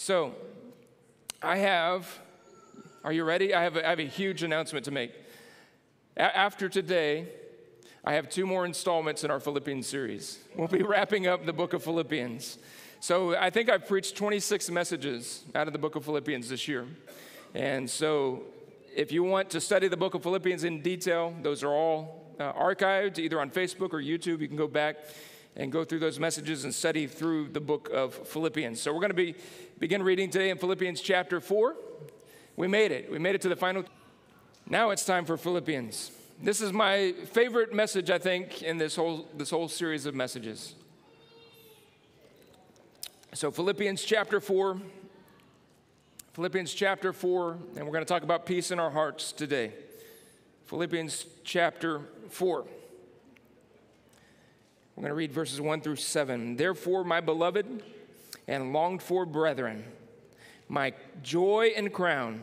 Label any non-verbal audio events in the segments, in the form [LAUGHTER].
So, I have, are you ready? I have a, I have a huge announcement to make. A- after today, I have two more installments in our Philippians series. We'll be wrapping up the book of Philippians. So, I think I've preached 26 messages out of the book of Philippians this year. And so, if you want to study the book of Philippians in detail, those are all uh, archived either on Facebook or YouTube. You can go back and go through those messages and study through the book of Philippians. So we're going to be begin reading today in Philippians chapter 4. We made it. We made it to the final. Now it's time for Philippians. This is my favorite message I think in this whole this whole series of messages. So Philippians chapter 4 Philippians chapter 4 and we're going to talk about peace in our hearts today. Philippians chapter 4. We're going to read verses 1 through 7. Therefore, my beloved and longed for brethren, my joy and crown,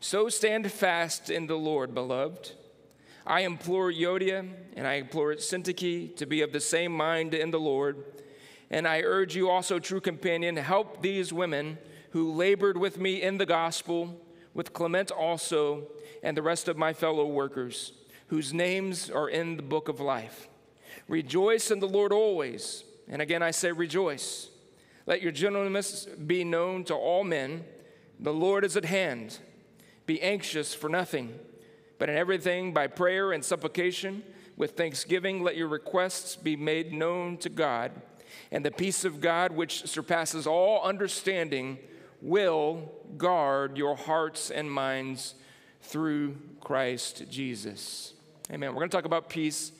so stand fast in the Lord, beloved. I implore Euodia and I implore Syntyche to be of the same mind in the Lord. And I urge you also, true companion, help these women who labored with me in the gospel, with Clement also, and the rest of my fellow workers, whose names are in the book of life. Rejoice in the Lord always. And again, I say rejoice. Let your gentleness be known to all men. The Lord is at hand. Be anxious for nothing, but in everything by prayer and supplication, with thanksgiving, let your requests be made known to God. And the peace of God, which surpasses all understanding, will guard your hearts and minds through Christ Jesus. Amen. We're going to talk about peace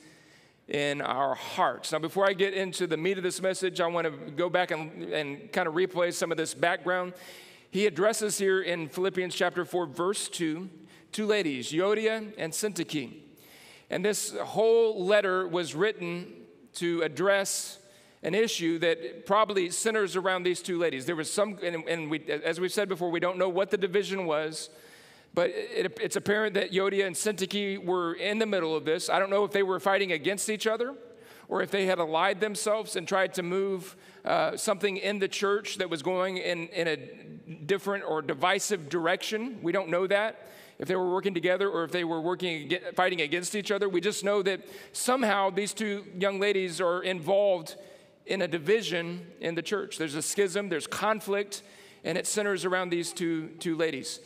in our hearts. Now, before I get into the meat of this message, I want to go back and, and kind of replay some of this background. He addresses here in Philippians chapter 4, verse 2, two ladies, Euodia and Syntyche. And this whole letter was written to address an issue that probably centers around these two ladies. There was some, and, and we, as we've said before, we don't know what the division was. But it, it's apparent that Euodia and Syntyche were in the middle of this. I don't know if they were fighting against each other or if they had allied themselves and tried to move uh, something in the church that was going in, in a different or divisive direction. We don't know that. If they were working together or if they were working fighting against each other, we just know that somehow these two young ladies are involved in a division in the church. There's a schism, there's conflict, and it centers around these two, two ladies.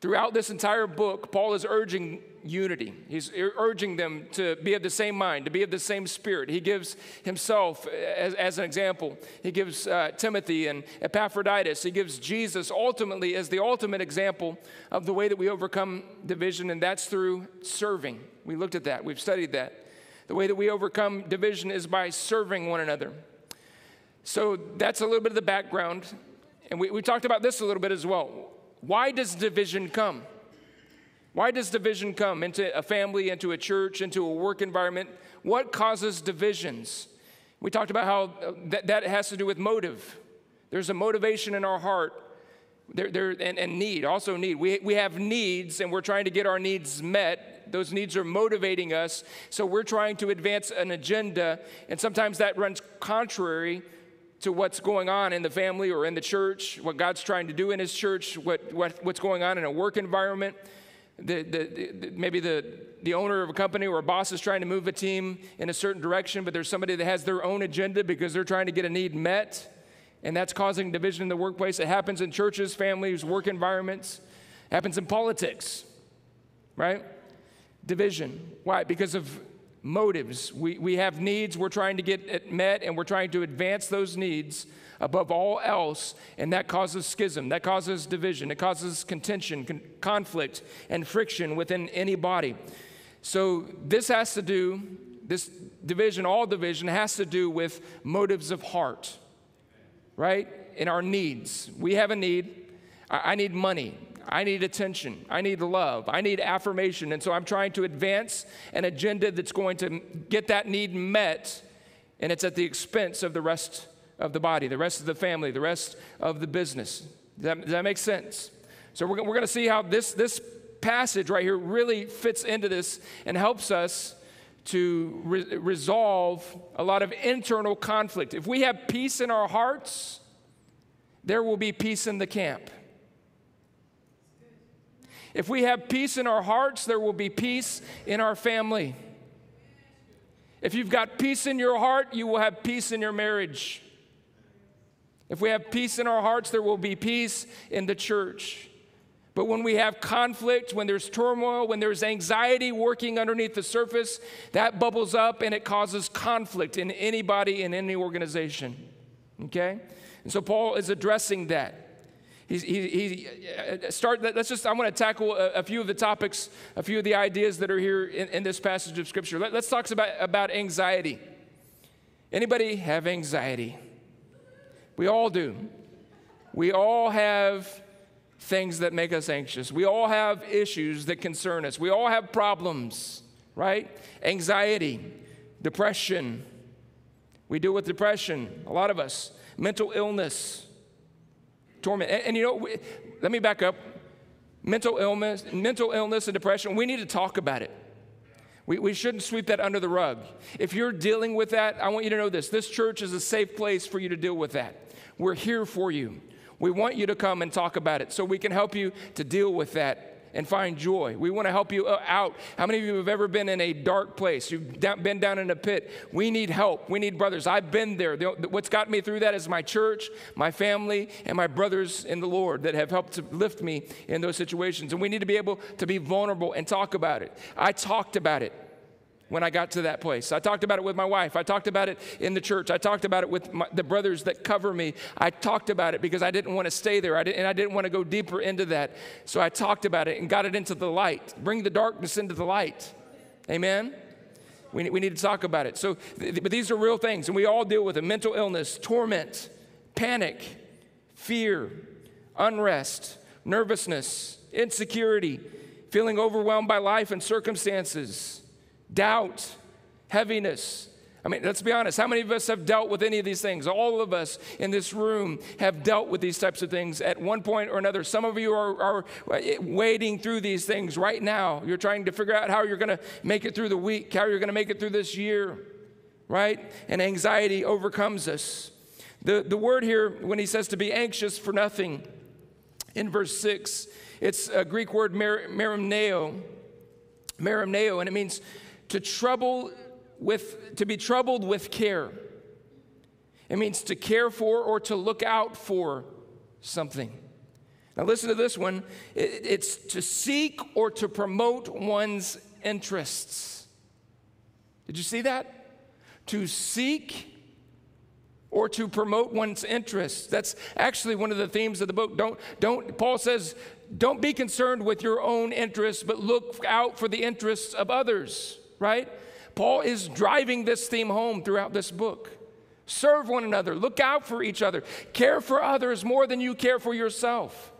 Throughout this entire book, Paul is urging unity. He's urging them to be of the same mind, to be of the same spirit. He gives himself as, as an example. He gives uh, Timothy and Epaphroditus. He gives Jesus ultimately as the ultimate example of the way that we overcome division, and that's through serving. We looked at that, we've studied that. The way that we overcome division is by serving one another. So that's a little bit of the background. And we, we talked about this a little bit as well. Why does division come? Why does division come into a family, into a church, into a work environment? What causes divisions? We talked about how uh, that, that has to do with motive. There's a motivation in our heart there, there, and, and need, also need. We, we have needs and we're trying to get our needs met. Those needs are motivating us. So we're trying to advance an agenda, and sometimes that runs contrary to what's going on in the family or in the church, what God's trying to do in His church, what, what, what's going on in a work environment. The, the, the, maybe the, the owner of a company or a boss is trying to move a team in a certain direction, but there's somebody that has their own agenda because they're trying to get a need met, and that's causing division in the workplace. It happens in churches, families, work environments, it happens in politics, right? Division. Why? Because of motives. We, we have needs we're trying to get met, and we're trying to advance those needs above all else, and that causes schism, that causes division, it causes contention, con- conflict, and friction within any body. So, this has to do, this division, all division, has to do with motives of heart, right? In our needs. We have a need. I, I need money. I need attention. I need love. I need affirmation. And so I'm trying to advance an agenda that's going to get that need met, and it's at the expense of the rest of the body, the rest of the family, the rest of the business. Does that, does that make sense? So we're, we're going to see how this, this passage right here really fits into this and helps us to re- resolve a lot of internal conflict. If we have peace in our hearts, there will be peace in the camp. If we have peace in our hearts, there will be peace in our family. If you've got peace in your heart, you will have peace in your marriage. If we have peace in our hearts, there will be peace in the church. But when we have conflict, when there's turmoil, when there's anxiety working underneath the surface, that bubbles up and it causes conflict in anybody in any organization. Okay? And so Paul is addressing that. He's, he, he uh, start, let's just, I want to tackle a, a, few of the topics, a few of the ideas that are here in, in this passage of Scripture. Let, us talk about, about anxiety. Anybody have anxiety? We all do. We all have things that make us anxious. We all have issues that concern us. We all have problems, right? Anxiety, depression. We deal with depression, a lot of us. Mental illness torment. And, and you know, we, let me back up. Mental illness, mental illness and depression, we need to talk about it. We, we shouldn't sweep that under the rug. If you're dealing with that, I want you to know this. This church is a safe place for you to deal with that. We're here for you. We want you to come and talk about it so we can help you to deal with that and find joy. We want to help you uh, out. How many of you have ever been in a dark place? You've been down in a pit. We need help. We need brothers. I've been there. What's got me through that is my church, my family, and my brothers in the Lord that have helped to lift me in those situations. And we need to be able to be vulnerable and talk about it. I talked about it when I got to that place. I talked about it with my wife. I talked about it in the church. I talked about it with my, the brothers that cover me. I talked about it because I didn't want to stay there I and I didn't want to go deeper into that. So I talked about it and got it into the light. Bring the darkness into the light. Amen? We, we need to talk about it. So, but these are real things, and we all deal with it mental illness, torment, panic, fear, unrest, nervousness, insecurity, feeling overwhelmed by life and circumstances doubt, heaviness. I mean, let's be honest. How many of us have dealt with any of these things? All of us in this room have dealt with these types of things at one point or another. Some of you are, are wading through these things right now. You're trying to figure out how you're going to make it through the week, how you're going to make it through this year, right? And anxiety overcomes us. The, the word here, when he says to be anxious for nothing, in verse 6, it's a Greek word, mer- merimneo, merimneo, and it means to trouble with to be troubled with care. It means to care for or to look out for something. Now listen to this one. It's to seek or to promote one's interests. Did you see that? To seek or to promote one's interests. That's actually one of the themes of the book. Don't, don't, Paul says, don't be concerned with your own interests, but look out for the interests of others right? Paul is driving this theme home throughout this book. Serve one another, look out for each other, care for others more than you care for yourself.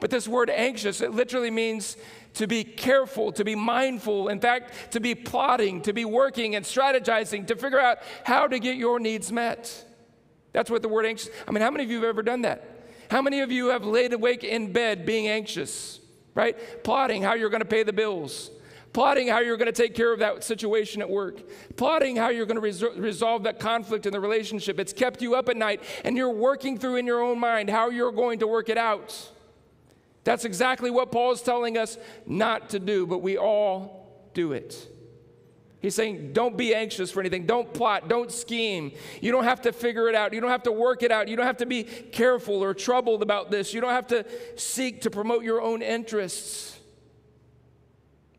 But this word anxious, it literally means to be careful, to be mindful, in fact, to be plotting, to be working and strategizing to figure out how to get your needs met. That's what the word anxious. I mean, how many of you have ever done that? How many of you have laid awake in bed being anxious, right? Plotting how you're going to pay the bills, plotting how you're going to take care of that situation at work, plotting how you're going to resol- resolve that conflict in the relationship. It's kept you up at night, and you're working through in your own mind how you're going to work it out. That's exactly what Paul is telling us not to do, but we all do it. He's saying, don't be anxious for anything. Don't plot. Don't scheme. You don't have to figure it out. You don't have to work it out. You don't have to be careful or troubled about this. You don't have to seek to promote your own interests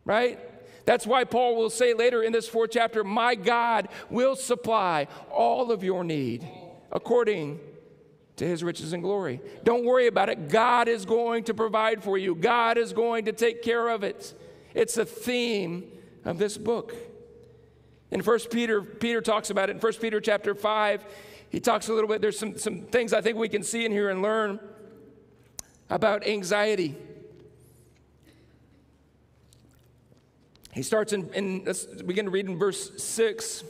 right? That's why Paul will say later in this fourth chapter, My God will supply all of your need according to his riches and glory. Don't worry about it. God is going to provide for you, God is going to take care of it. It's a theme of this book. In 1 Peter, Peter talks about it in 1 Peter chapter 5. He talks a little bit, there's some, some things I think we can see in here and learn about anxiety. He starts in, in, let's begin to read in verse 6,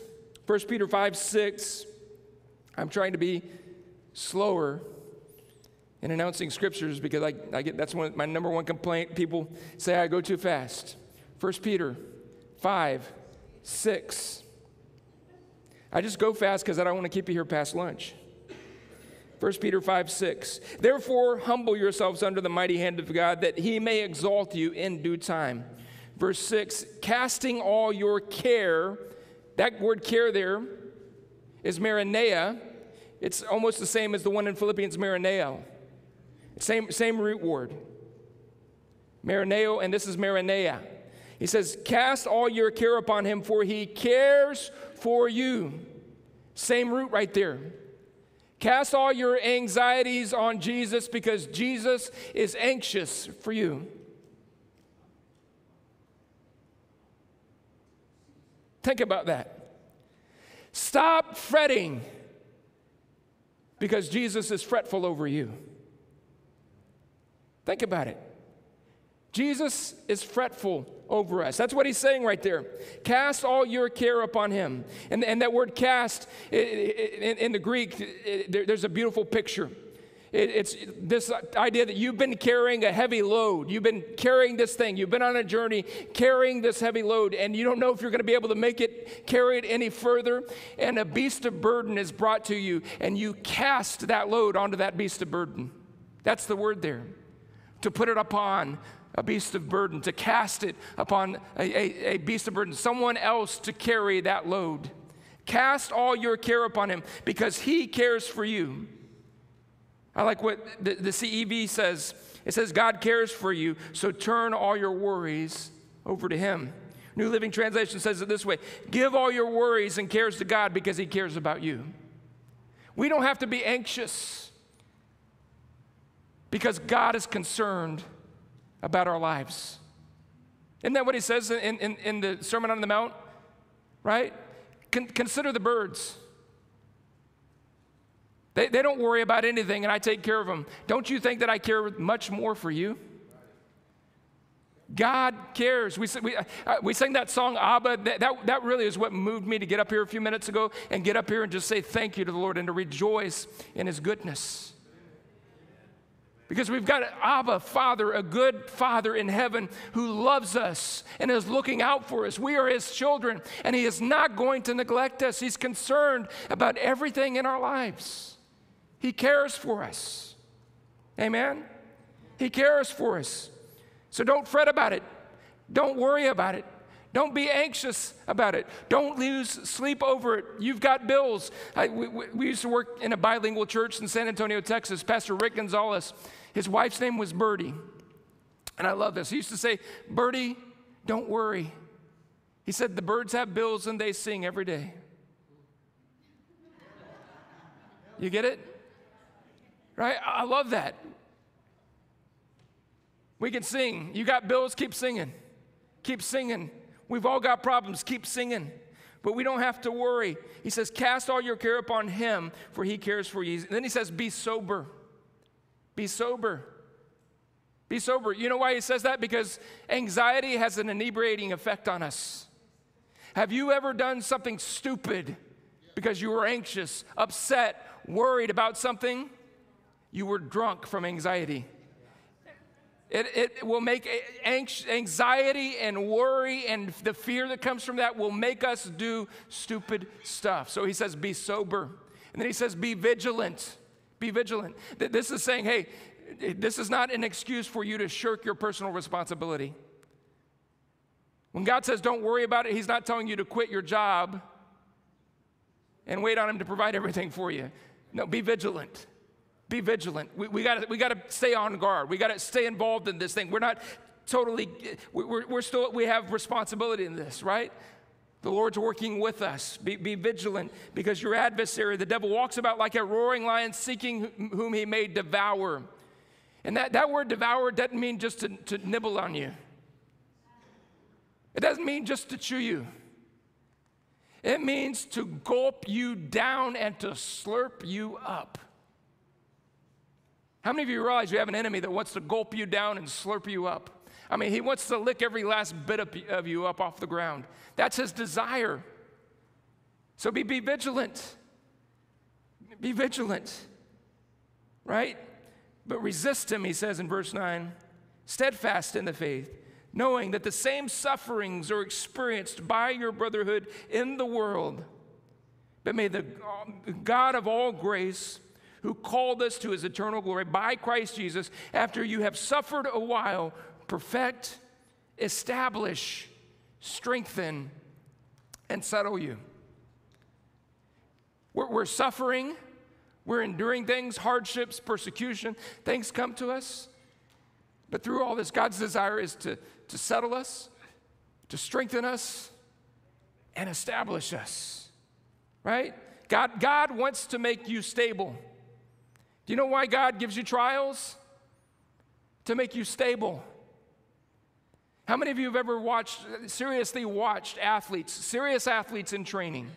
1 Peter 5 6. I'm trying to be slower in announcing scriptures because I, I get that's one my number one complaint. People say I go too fast. 1 Peter 5 6. I just go fast because I don't want to keep you here past lunch. 1 Peter 5 6. Therefore, humble yourselves under the mighty hand of God, that he may exalt you in due time. Verse 6 casting all your care, that word care there is marinea. It's almost the same as the one in Philippians, marineo. Same, same root word. Marineo, and this is marinea. He says, Cast all your care upon him, for he cares for you. Same root right there. Cast all your anxieties on Jesus because Jesus is anxious for you. Think about that. Stop fretting because Jesus is fretful over you. Think about it. Jesus is fretful over us. That's what he's saying right there. Cast all your care upon him. And, and that word cast in, in the Greek, it, there, there's a beautiful picture. It, it's this idea that you've been carrying a heavy load. You've been carrying this thing. You've been on a journey carrying this heavy load, and you don't know if you're going to be able to make it, carry it any further. And a beast of burden is brought to you, and you cast that load onto that beast of burden. That's the word there. To put it upon a beast of burden, to cast it upon a, a, a, beast of burden, someone else to carry that load. Cast all your care upon him because he cares for you. I like what the, the CEV says. It says, God cares for you, so turn all your worries over to him. New Living Translation says it this way Give all your worries and cares to God because he cares about you. We don't have to be anxious because God is concerned about our lives. Isn't that what he says in, in, in the Sermon on the Mount? Right? Con- consider the birds. They, they don't worry about anything, and I take care of them. Don't you think that I care much more for you? God cares. We, we, uh, we sang that song, Abba. That, that, that really is what moved me to get up here a few minutes ago and get up here and just say thank you to the Lord and to rejoice in His goodness. Because we've got Abba, Father, a good Father in heaven who loves us and is looking out for us. We are His children, and He is not going to neglect us. He's concerned about everything in our lives. He cares for us. Amen? He cares for us. So don't fret about it. Don't worry about it. Don't be anxious about it. Don't lose sleep over it. You've got bills. I, we, we, used to work in a bilingual church in San Antonio, Texas. Pastor Rick Gonzalez his wife's name was Birdie. And I love this. He used to say, Birdie, don't worry. He said, The birds have bills and they sing every day. You get it? Right? I love that. We can sing. You got bills, keep singing. Keep singing. We've all got problems, keep singing. But we don't have to worry. He says, Cast all your care upon him, for he cares for you. And then he says, Be sober. Be sober. Be sober. You know why he says that? Because anxiety has an inebriating effect on us. Have you ever done something stupid because you were anxious, upset, worried about something? You were drunk from anxiety. It, it will make anxiety and worry and the fear that comes from that will make us do stupid stuff. So he says, be sober. And then he says, be vigilant. Be vigilant. This is saying, hey, this is not an excuse for you to shirk your personal responsibility. When God says don't worry about it, He's not telling you to quit your job and wait on Him to provide everything for you. No, be vigilant. Be vigilant. We, we got we to stay on guard. We got to stay involved in this thing. We're not totally, we're, we're still, we have responsibility in this, right? The Lord's working with us. Be, be, vigilant because your adversary, the devil, walks about like a roaring lion seeking whom he may devour. And that, that word devour doesn't mean just to, to nibble on you, it doesn't mean just to chew you. It means to gulp you down and to slurp you up. How many of you realize you have an enemy that wants to gulp you down and slurp you up? I mean, he wants to lick every last bit of you up off the ground. That's his desire. So be, be vigilant. Be vigilant, right? But resist him, he says in verse 9, steadfast in the faith, knowing that the same sufferings are experienced by your brotherhood in the world. But may the God of all grace, who called us to his eternal glory by Christ Jesus, after you have suffered a while, perfect, establish, strengthen, and settle you. We're, we're suffering, we're enduring things, hardships, persecution, things come to us. But through all this, God's desire is to, to settle us, to strengthen us, and establish us. Right? God, God wants to make you stable. Do you know why God gives you trials? To make you stable. How many of you have ever watched, seriously watched athletes, serious athletes in training?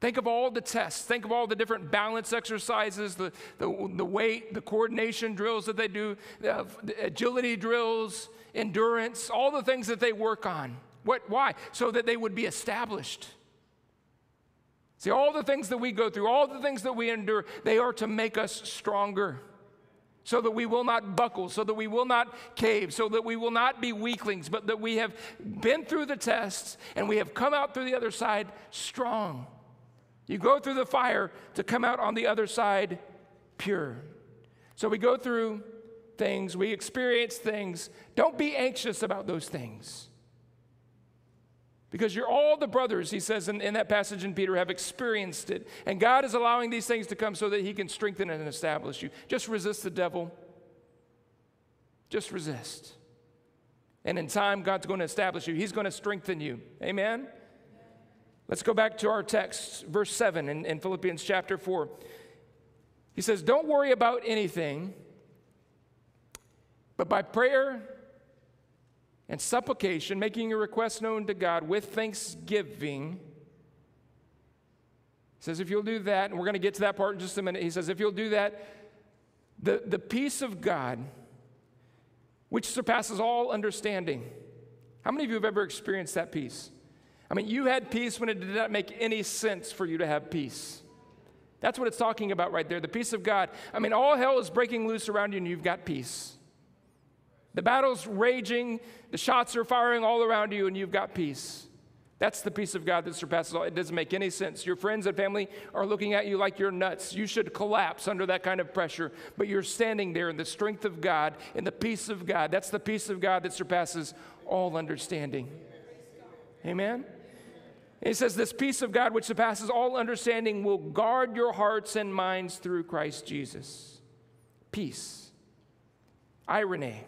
Think of all the tests. Think of all the different balance exercises, the, the, the weight, the coordination drills that they do, the agility drills, endurance, all the things that they work on. What, why? So that they would be established. See, all the things that we go through, all the things that we endure, they are to make us stronger so that we will not buckle, so that we will not cave, so that we will not be weaklings, but that we have been through the tests and we have come out through the other side strong. You go through the fire to come out on the other side pure. So we go through things, we experience things. Don't be anxious about those things. Because you're all the brothers, he says in, in, that passage in Peter, have experienced it. And God is allowing these things to come so that he can strengthen and establish you. Just resist the devil. Just resist. And in time, God's going to establish you, he's going to strengthen you. Amen? Let's go back to our text, verse 7 in, in Philippians chapter 4. He says, Don't worry about anything, but by prayer and supplication, making your request known to God with thanksgiving. He says, if you'll do that, and we're going to get to that part in just a minute. He says, if you'll do that, the, the peace of God, which surpasses all understanding. How many of you have ever experienced that peace? I mean, you had peace when it did not make any sense for you to have peace. That's what it's talking about right there the peace of God. I mean, all hell is breaking loose around you, and you've got peace. The battle's raging, the shots are firing all around you, and you've got peace. That's the peace of God that surpasses all. It doesn't make any sense. Your friends and family are looking at you like you're nuts. You should collapse under that kind of pressure, but you're standing there in the strength of God, in the peace of God. That's the peace of God that surpasses all understanding. Amen? He says, This peace of God, which surpasses all understanding, will guard your hearts and minds through Christ Jesus. Peace. Eirene.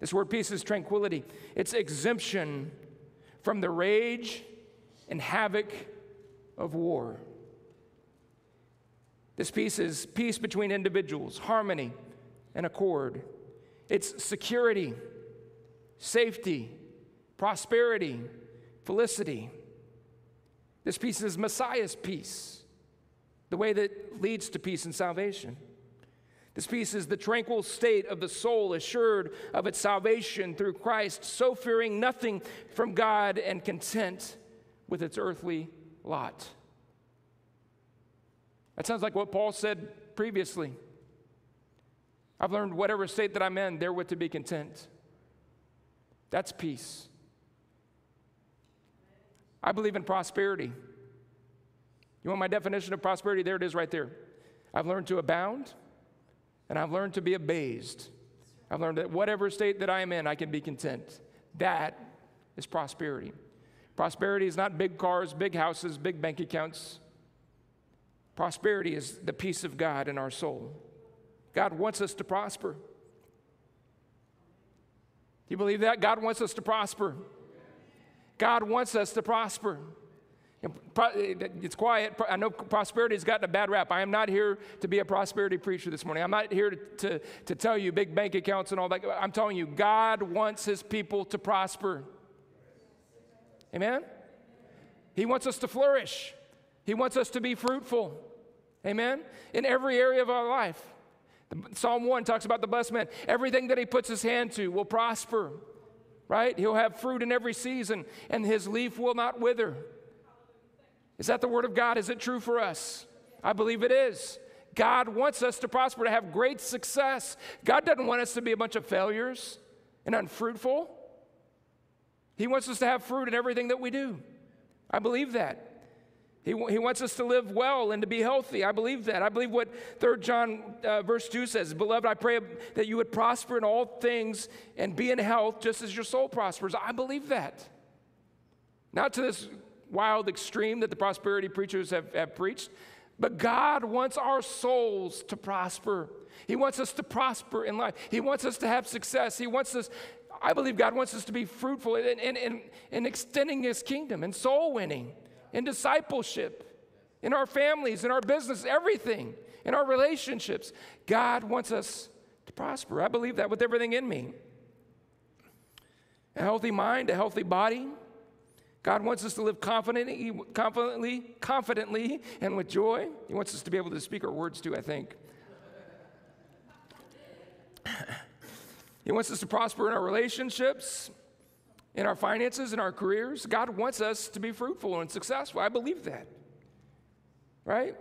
This word peace is tranquility, it's exemption from the rage and havoc of war. This peace is peace between individuals, harmony and accord. It's security, safety, prosperity, felicity. This peace is Messiah's peace, the way that leads to peace and salvation. This peace is the tranquil state of the soul, assured of its salvation through Christ, so fearing nothing from God and content with its earthly lot. That sounds like what Paul said previously. I've learned whatever state that I'm in, therewith to be content. That's peace. I believe in prosperity. You want my definition of prosperity? There it is right there. I've learned to abound and I've learned to be abased. I've learned that whatever state that I am in, I can be content. That is prosperity. Prosperity is not big cars, big houses, big bank accounts. Prosperity is the peace of God in our soul. God wants us to prosper. Do you believe that? God wants us to prosper. God wants us to prosper. It's quiet. I know prosperity has gotten a bad rap. I am not here to be a prosperity preacher this morning. I'm not here to, to, to tell you big bank accounts and all that. I'm telling you, God wants his people to prosper. Amen? He wants us to flourish, He wants us to be fruitful. Amen? In every area of our life. Psalm 1 talks about the blessed man. Everything that he puts his hand to will prosper, right? He'll have fruit in every season, and his leaf will not wither. Is that the word of God? Is it true for us? I believe it is. God wants us to prosper, to have great success. God doesn't want us to be a bunch of failures and unfruitful. He wants us to have fruit in everything that we do. I believe that. He, he wants us to live well and to be healthy. I believe that. I believe what 3 John uh, verse 2 says Beloved, I pray that you would prosper in all things and be in health just as your soul prospers. I believe that. Not to this wild extreme that the prosperity preachers have, have preached, but God wants our souls to prosper. He wants us to prosper in life. He wants us to have success. He wants us, I believe God wants us to be fruitful in, in, in, in extending His kingdom and soul winning in discipleship, in our families, in our business, everything, in our relationships. God wants us to prosper. I believe that with everything in me. A healthy mind, a healthy body. God wants us to live confidently, confidently, confidently, and with joy. He wants us to be able to speak our words too, I think. he wants us to prosper in our relationships, in our finances, in our careers. God wants us to be fruitful and successful. I believe that. Right?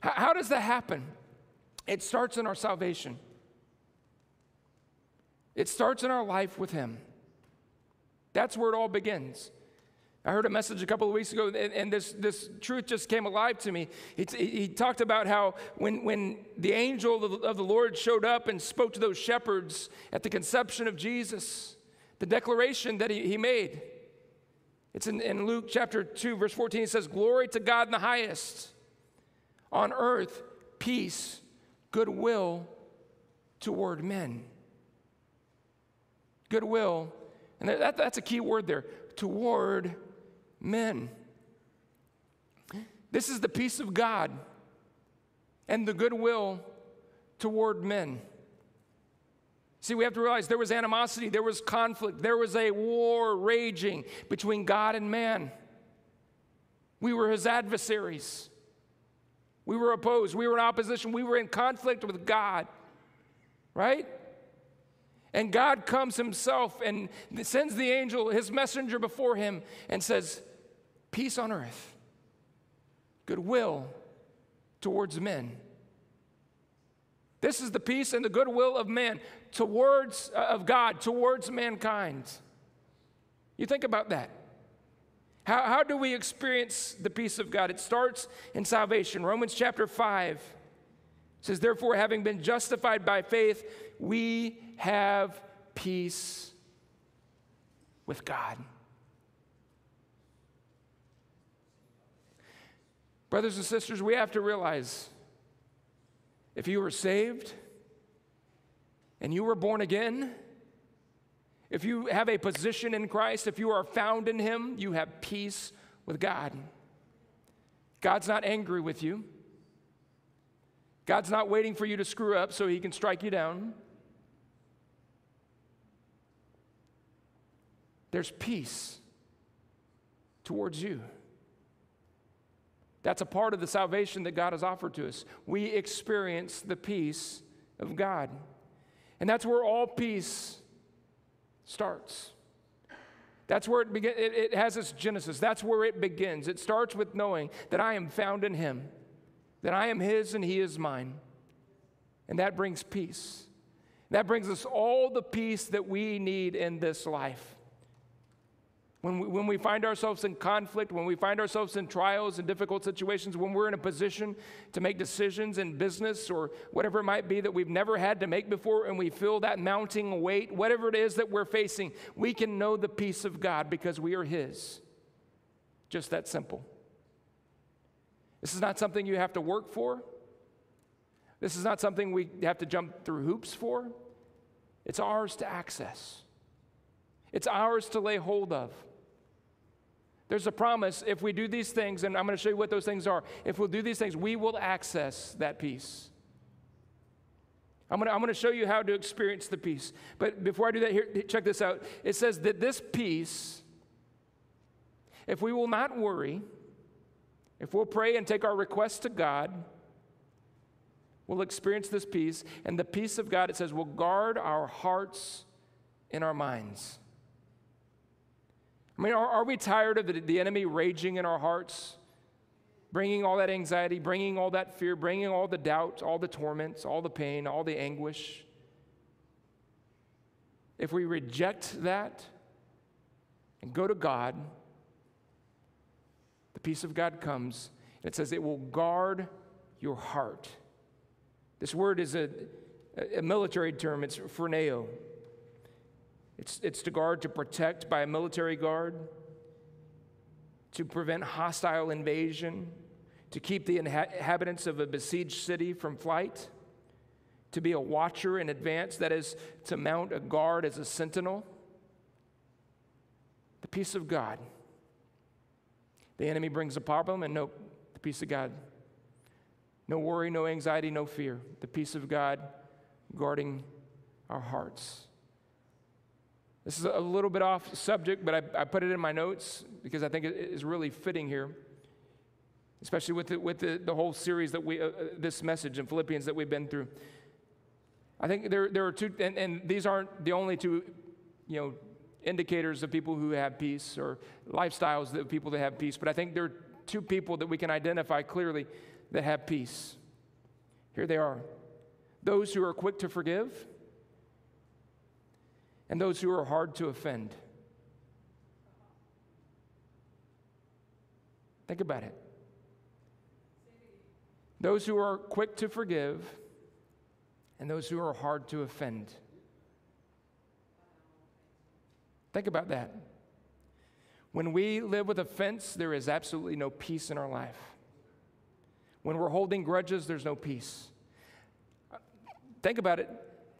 How, how does that happen? It starts in our salvation, it starts in our life with Him. That's where it all begins. I heard a message a couple of weeks ago, and, and this, this truth just came alive to me. He, talked about how when, when the angel of the, of the Lord showed up and spoke to those shepherds at the conception of Jesus, the declaration that he, he made. It's in, in Luke chapter 2, verse 14. It says, Glory to God in the highest, on earth, peace, goodwill toward men. Goodwill, and that, that's a key word there, toward men. This is the peace of God and the goodwill toward men. See, we have to realize there was animosity, there was conflict, there was a war raging between God and man. We were his adversaries. We were opposed. We were in opposition. We were in conflict with God, right? And God comes himself and sends the angel, his messenger before him, and says, Peace on earth, goodwill towards men. This is the peace and the goodwill of men towards uh, of God towards mankind. You think about that. How, how do we experience the peace of God? It starts in salvation. Romans chapter 5 says, Therefore, having been justified by faith, we have peace with God. Brothers and sisters, we have to realize if you were saved and you were born again, if you have a position in Christ, if you are found in Him, you have peace with God. God's not angry with you. God's not waiting for you to screw up so He can strike you down. There's peace towards you. That's a part of the salvation that God has offered to us. We experience the peace of God. And that's where all peace starts. That's where it begins. It, it, has its genesis. That's where it begins. It starts with knowing that I am found in Him, that I am His and He is mine. And that brings peace. That brings us all the peace that we need in this life. When we, when we find ourselves in conflict, when we find ourselves in trials and difficult situations, when we're in a position to make decisions in business or whatever it might be that we've never had to make before, and we feel that mounting weight, whatever it is that we're facing, we can know the peace of God because we are His. Just that simple. This is not something you have to work for. This is not something we have to jump through hoops for. It's ours to access, it's ours to lay hold of. There's a promise if we do these things, and I'm going to show you what those things are. If we'll do these things, we will access that peace. I'm going, to, I'm going to show you how to experience the peace. But before I do that, here, check this out. It says that this peace, if we will not worry, if we'll pray and take our requests to God, we'll experience this peace. And the peace of God, it says, will guard our hearts and our minds. I mean, are, are we tired of the, the enemy raging in our hearts? Bringing all that anxiety, bringing all that fear, bringing all the doubt, all the torments, all the pain, all the anguish. If we reject that and go to God, the peace of God comes, and it says it will guard your heart. This word is a, a military term, it's phroureo. It's, it's to guard, to protect by a military guard, to prevent hostile invasion, to keep the inhabitants of a besieged city from flight, to be a watcher in advance, that is, to mount a guard as a sentinel. The peace of God. The enemy brings a problem, and no, the peace of God. No worry, no anxiety, no fear. The peace of God guarding our hearts. This is a little bit off subject, but I, I put it in my notes because I think it is really fitting here, especially with the, with the, the whole series that we, uh, uh, this message in Philippians that we've been through. I think there, there are two, and, and these aren't the only two, you know, indicators of people who have peace or lifestyles of people that have peace, but I think there are two people that we can identify clearly that have peace. Here they are those who are quick to forgive and those who are hard to offend. Think about it. Those who are quick to forgive and those who are hard to offend. Think about that. When we live with offense, there is absolutely no peace in our life. When we're holding grudges, there's no peace. Think about it.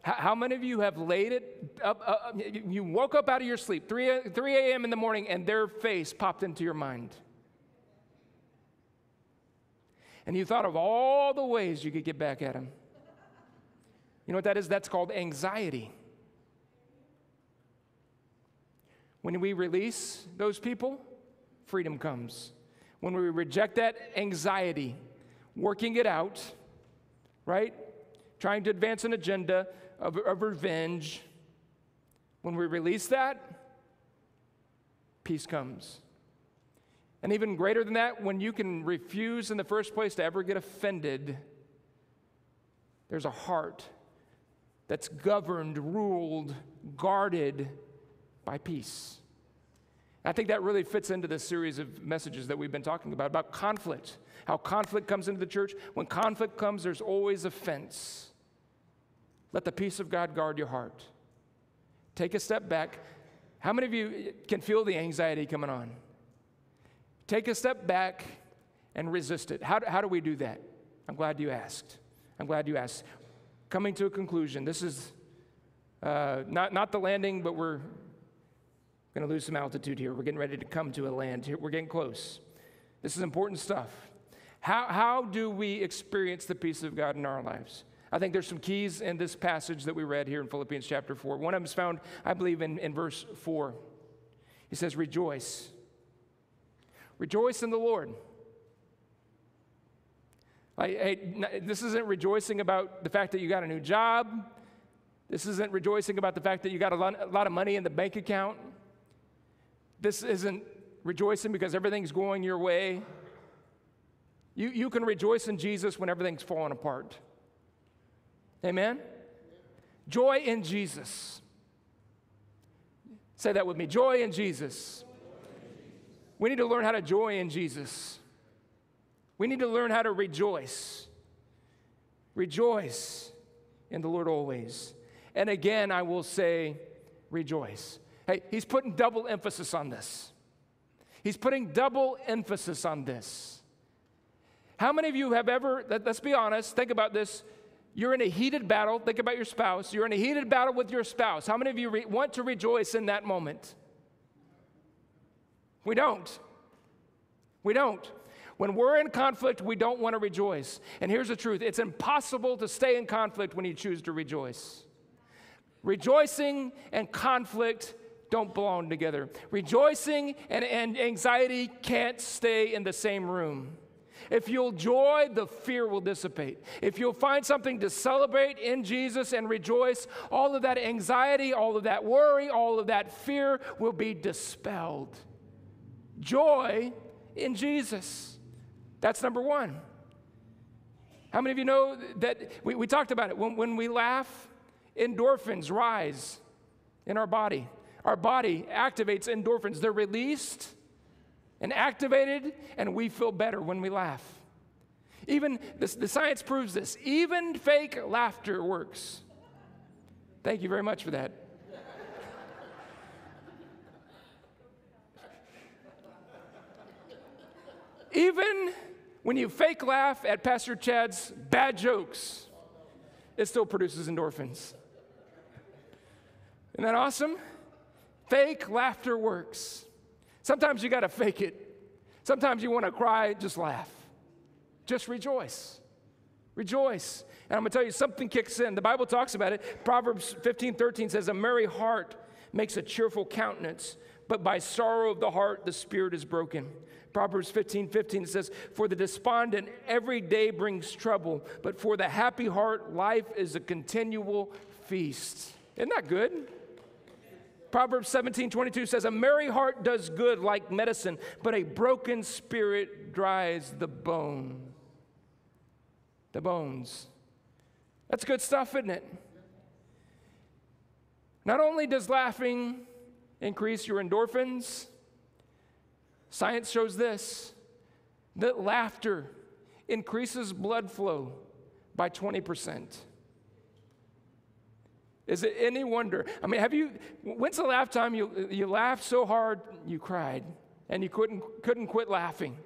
How many of you have laid it up? Uh, uh you woke up out of your sleep, 3, 3 a.m. in the morning, and their face popped into your mind. And you thought of all the ways you could get back at them. You know what that is? That's called anxiety. When we release those people, freedom comes. When we reject that anxiety, working it out, right? Trying to advance an agenda, of, of revenge, when we release that, peace comes. And even greater than that, when you can refuse in the first place to ever get offended, there's a heart that's governed, ruled, guarded by peace. I think that really fits into this series of messages that we've been talking about about conflict. How conflict comes into the church. When conflict comes, there's always offense. Let the peace of God guard your heart. Take a step back. How many of you can feel the anxiety coming on? Take a step back and resist it. How, how do we do that? I'm glad you asked. I'm glad you asked. Coming to a conclusion, this is uh, not, not the landing, but we're going to lose some altitude here. We're getting ready to come to a land. Here. We're getting close. This is important stuff. How, how do we experience the peace of God in our lives? I think there's some keys in this passage that we read here in Philippians chapter 4. One of them is found, I believe, in, in verse 4. He says, Rejoice. Rejoice in the Lord. I, I, this isn't rejoicing about the fact that you got a new job. This isn't rejoicing about the fact that you got a lot, a lot of money in the bank account. This isn't rejoicing because everything's going your way. You, you can rejoice in Jesus when everything's falling apart. Amen? Joy in Jesus. Say that with me joy in Jesus. We need to learn how to joy in Jesus. We need to learn how to rejoice. Rejoice in the Lord always. And again, I will say, rejoice. Hey, he's putting double emphasis on this. He's putting double emphasis on this. How many of you have ever, let, us be honest, think about this. You're in a heated battle. Think about your spouse. You're in a heated battle with your spouse. How many of you re- want to rejoice in that moment? We don't. We don't. When we're in conflict, we don't want to rejoice. And here's the truth it's impossible to stay in conflict when you choose to rejoice. Rejoicing and conflict don't belong together. Rejoicing and, and anxiety can't stay in the same room. If you'll joy, the fear will dissipate. If you'll find something to celebrate in Jesus and rejoice, all of that anxiety, all of that worry, all of that fear will be dispelled. Joy in Jesus. That's number one. How many of you know that we, we talked about it? When, when we laugh, endorphins rise in our body. Our body activates endorphins, they're released and activated, and we feel better when we laugh. Even this, the science proves this. Even fake laughter works. Thank you very much for that. Even when you fake laugh at Pastor Chad's bad jokes, it still produces endorphins. Isn't that awesome? Fake laughter works. Sometimes you got to fake it. Sometimes you want to cry, just laugh. Just rejoice. Rejoice. And I'm going to tell you, something kicks in. The Bible talks about it. Proverbs 15 13 says, A merry heart makes a cheerful countenance, but by sorrow of the heart, the spirit is broken. Proverbs 15 15 says, For the despondent, every day brings trouble, but for the happy heart, life is a continual feast. Isn't that good? Proverbs 17 22 says, A merry heart does good like medicine, but a broken spirit dries the bone. The bones. That's good stuff, isn't it? Not only does laughing increase your endorphins, science shows this that laughter increases blood flow by 20%. Is it any wonder? I mean, have you, when's the last time you, you laughed so hard you cried and you couldn't, couldn't quit laughing?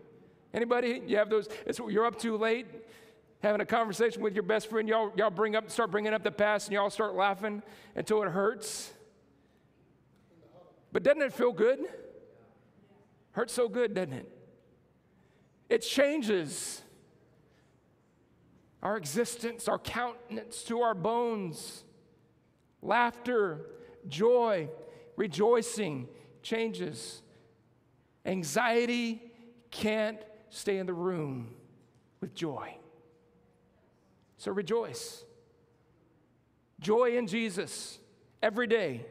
Anybody? You have those, you're up too late having a conversation with your best friend, y'all, y'all bring up, start bringing up the past and y'all start laughing until it hurts. But doesn't it feel good? Hurts so good, doesn't it? It changes our existence, our countenance to our bones. Laughter, joy, rejoicing changes. Anxiety can't stay in the room with joy. So rejoice. Joy in Jesus every day.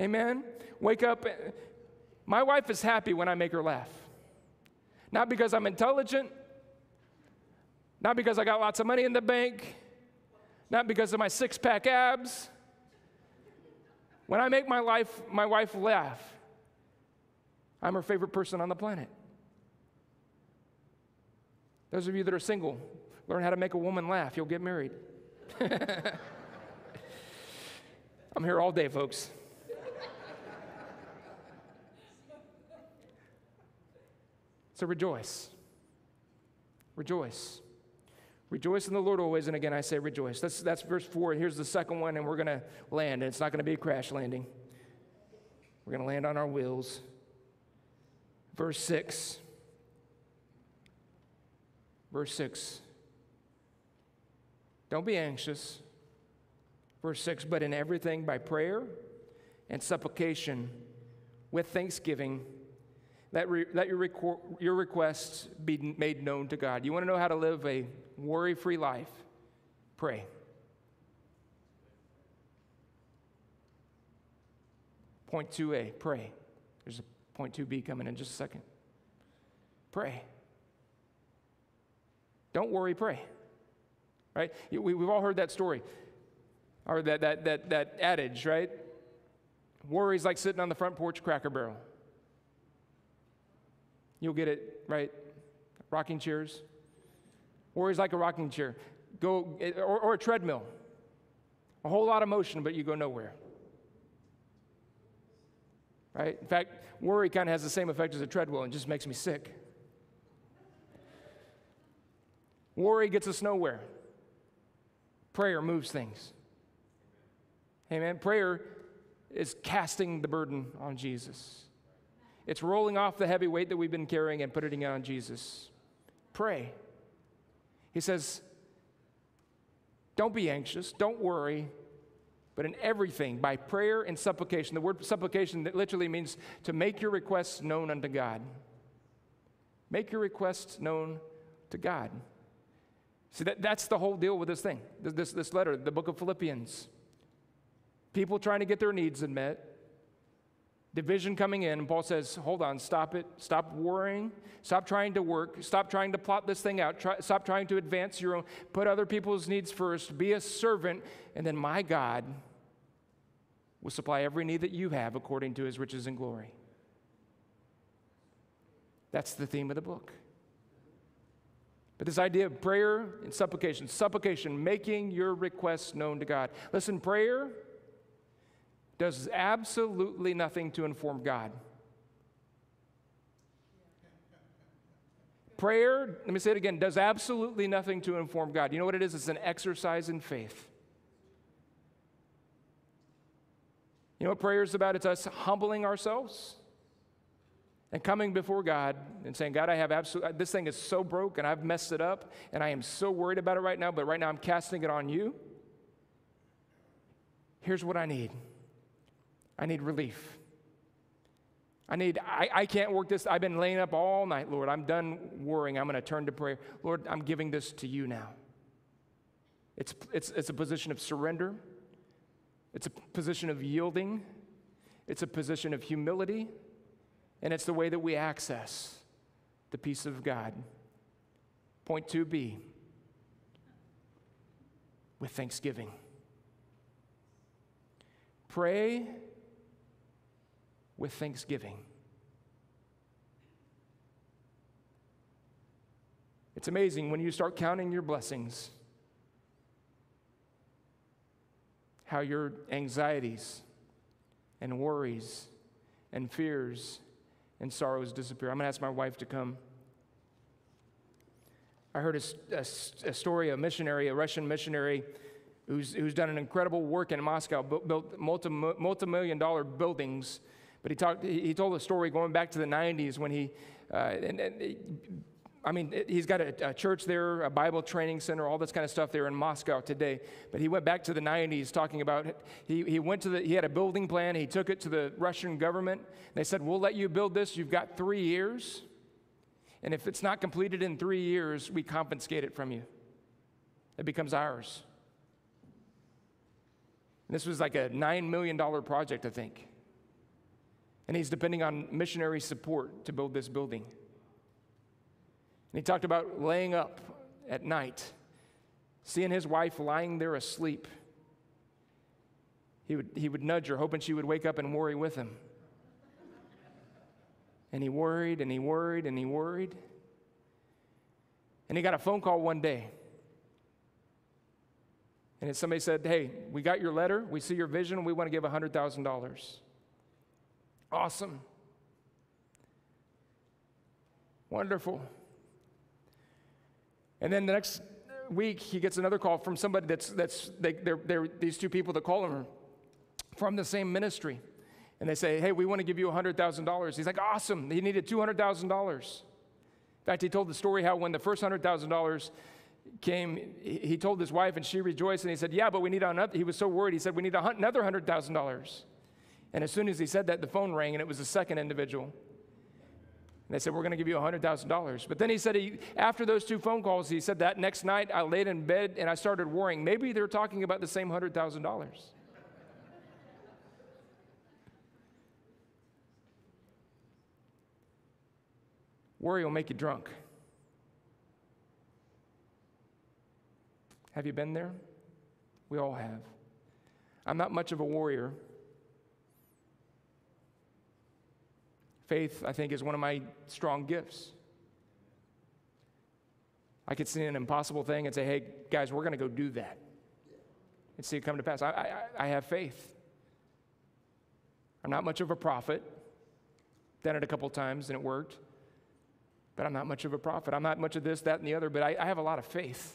Amen. Wake up. My wife is happy when I make her laugh. Not because I'm intelligent, not because I got lots of money in the bank, not because of my six pack abs. When I make my, life, my wife laugh, I'm her favorite person on the planet. Those of you that are single, learn how to make a woman laugh. You'll get married. [LAUGHS] I'm here all day, folks. So rejoice. Rejoice. Rejoice in the Lord always, and again I say rejoice. That's, that's verse 4. Here's the second one, and we're going to land, and it's not going to be a crash landing. We're going to land on our wheels. Verse 6. Verse 6. Don't be anxious. Verse 6 But in everything by prayer and supplication with thanksgiving, let, re, let your, your requests be made known to God. You want to know how to live a worry free life? Pray. Point 2a, pray. There's a point 2b coming in just a second. Pray. Don't worry, pray. Right? We, have all heard that story, or that, that, that, that adage, right? Worry is like sitting on the front porch cracker barrel. You'll get it, right? Rocking chairs. Worry's like a rocking chair. Go, eh, or, or a treadmill. A whole lot of motion, but you go nowhere. Right? In fact, worry kind of has the same effect as a treadmill and just makes me sick. Worry gets us nowhere. Prayer moves things. Amen. Prayer is casting the burden on Jesus. It's rolling off the heavy weight that we've been carrying and putting it on Jesus. Pray. He says, Don't be anxious, don't worry, but in everything, by prayer and supplication. The word supplication that literally means to make your requests known unto God. Make your requests known to God. See, that, that's the whole deal with this thing, this, this letter, the book of Philippians. People trying to get their needs met, division coming in, and Paul says, Hold on, stop it. Stop worrying. Stop trying to work. Stop trying to plot this thing out. Try, stop trying to advance your own. Put other people's needs first. Be a servant, and then my God will supply every need that you have according to his riches and glory. That's the theme of the book. But this idea of prayer and supplication, supplication, making your requests known to God. Listen, prayer does absolutely nothing to inform God. Prayer, let me say it again, does absolutely nothing to inform God. You know what it is? It's an exercise in faith. You know what prayer is about? It's us humbling ourselves and coming before God and saying, God, I have absolutely, this thing is so broke and I've messed it up and I am so worried about it right now, but right now I'm casting it on you. Here's what I need I need relief. I need, I, I can't work this. I've been laying up all night, Lord. I'm done worrying. I'm going to turn to prayer. Lord, I'm giving this to you now. It's, it's, it's a position of surrender, it's a position of yielding, it's a position of humility. And it's the way that we access the peace of God. Point 2b with thanksgiving. Pray with thanksgiving. It's amazing when you start counting your blessings, how your anxieties and worries and fears and sorrows disappear. I'm going to ask my wife to come. I heard a, a, a story, a missionary, a Russian missionary, who's, who's done an incredible work in Moscow, built, multi, multi-million dollar buildings. But he, talked, he told a story going back to the 90s when he, uh, and, and I mean, he's got a, a, church there, a Bible training center, all this kind of stuff there in Moscow today. But he went back to the 90s talking about, he, he went to the, he had a building plan, he took it to the Russian government. They said, We'll let you build this, you've got three years. And if it's not completed in three years, we confiscate it from you. It becomes ours. And this was like a $9 million project, I think. And he's depending on missionary support to build this building. And he talked about laying up at night, seeing his wife lying there asleep. He would, he would nudge her, hoping she would wake up and worry with him. And he worried and he worried and he worried. And he got a phone call one day. And somebody said, Hey, we got your letter, we see your vision, we want to give $100,000. Awesome. Wonderful. And then the next week, he gets another call from somebody that's, that's they, they're, they're these two people that call him from the same ministry. And they say, hey, we want to give you $100,000. He's like, awesome. He needed $200,000. In fact, he told the story how when the first $100,000 came, he told his wife and she rejoiced and he said, yeah, but we need another. He was so worried. He said, we need another $100,000. And as soon as he said that, the phone rang and it was the second individual. They said, We're going to give you $100,000. But then he said, he, after those two phone calls, he said, That next night I laid in bed and I started worrying. Maybe they're talking about the same $100,000. Worry will make you drunk. Have you been there? We all have. I'm not much of a warrior. Faith, I think, is one of my strong gifts. I could see an impossible thing and say, hey, guys, we're going to go do that and see it come to pass. I, I, I have faith. I'm not much of a prophet. Done it a couple times and it worked. But I'm not much of a prophet. I'm not much of this, that, and the other, but I, I have a lot of faith.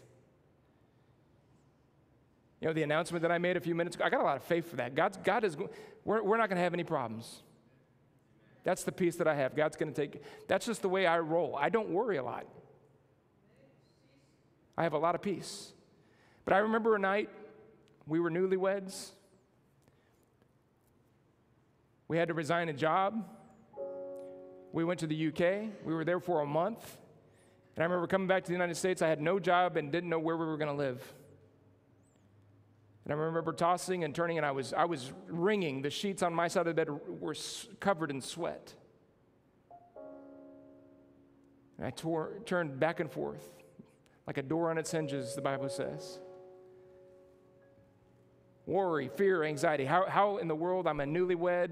You know, the announcement that I made a few minutes ago, I got a lot of faith for that. God's, God is, we're, we're not going to have any problems. That's the peace that I have. God's going to take. That's just the way I roll. I don't worry a lot. I have a lot of peace. But I remember a night we were newlyweds. We had to resign a job. We went to the UK. We were there for a month. And I remember coming back to the United States. I had no job and didn't know where we were going to live. And I remember tossing and turning, and I was, I was wringing. The sheets on my side of the bed were covered in sweat. And I tore, turned back and forth like a door on its hinges, the Bible says. Worry, fear, anxiety. How, how in the world I'm a newlywed?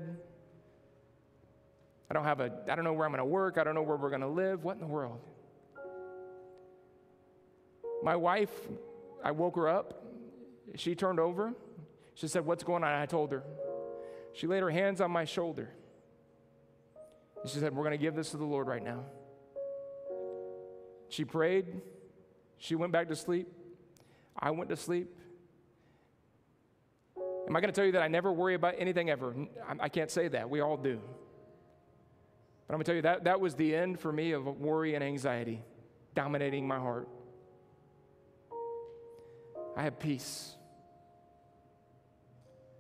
I don't have a, I don't know where I'm going to work. I don't know where we're going to live. What in the world? My wife, I woke her up. She turned over. She said, What's going on? I told her. She laid her hands on my shoulder. And she said, We're going to give this to the Lord right now. She prayed. She went back to sleep. I went to sleep. Am I going to tell you that I never worry about anything ever? I can't say that. We all do. But I'm going to tell you that that was the end for me of worry and anxiety dominating my heart. I have peace.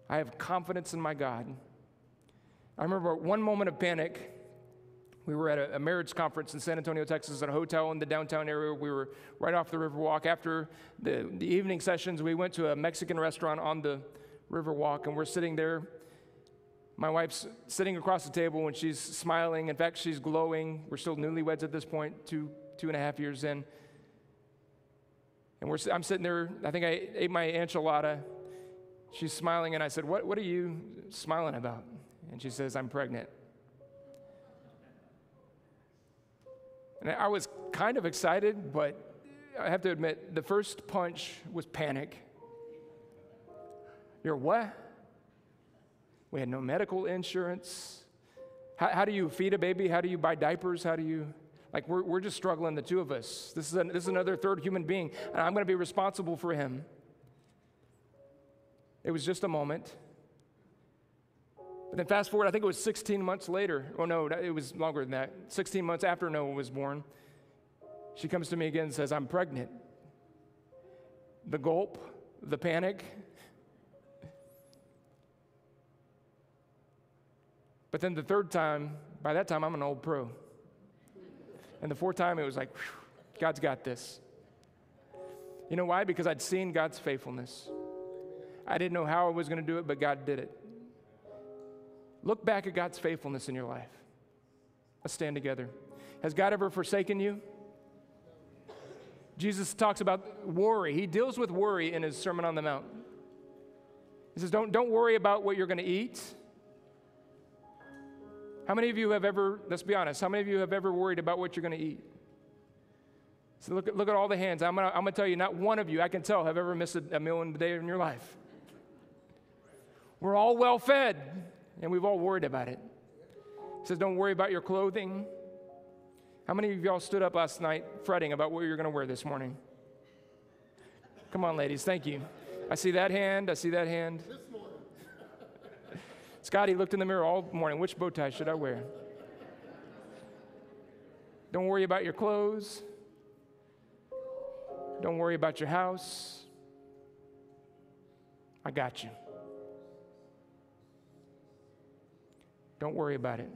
I have confidence in my God. I remember one moment of panic. We were at a, marriage conference in San Antonio, Texas, at a hotel in the downtown area. We were right off the Riverwalk. After the, the evening sessions, we went to a Mexican restaurant on the Riverwalk, and we're sitting there. My wife's sitting across the table and she's smiling. In fact, she's glowing. We're still newlyweds at this point, two, two and a half years in. And we're, I'm sitting there, I think I ate my enchilada. She's smiling, and I said, what, what are you smiling about? And she says, I'm pregnant. And I was kind of excited, but I have to admit, the first punch was panic. You're what? We had no medical insurance. How, how do you feed a baby? How do you buy diapers? How do you. Like, we're, we're just struggling, the two of us. This is, this is another third human being, and I'm going to be responsible for him. It was just a moment. But then, fast forward, I think it was 16 months later. Oh, no, it was longer than that. 16 months after Noah was born, she comes to me again and says, I'm pregnant. The gulp, the panic. But then the third time, by that time, I'm an old pro. And the fourth time, it was like, God's got this. You know why? Because I'd seen God's faithfulness. I didn't know how I was going to do it, but God did it. Look back at God's faithfulness in your life. Let's stand together. Has God ever forsaken you? Jesus talks about worry. He deals with worry in his Sermon on the Mount. He says, Don't, don't worry about what you're going to eat. How many of you have ever, let's be honest, how many of you have ever worried about what you're going to eat? So look look at all the hands. I'm going to I'm to tell you, not one of you, I can tell, have ever missed a, a meal in a day in your life. We're all well fed, and we've all worried about it. He says, Don't worry about your clothing. How many of y'all stood up last night fretting about what you're going to wear this morning? Come on, ladies. Thank you. I see that hand. I see that hand. [LAUGHS] Scotty looked in the mirror all morning. Which bow tie should I wear? Don't worry about your clothes. Don't worry about your house. I got you. Don't worry about it.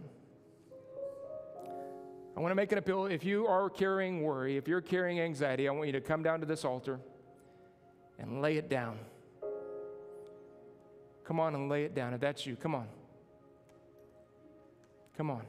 I want to make an appeal. If you are carrying worry, if you're carrying anxiety, I want you to come down to this altar and lay it down. Come on and lay it down. If that's you, come on. Come on.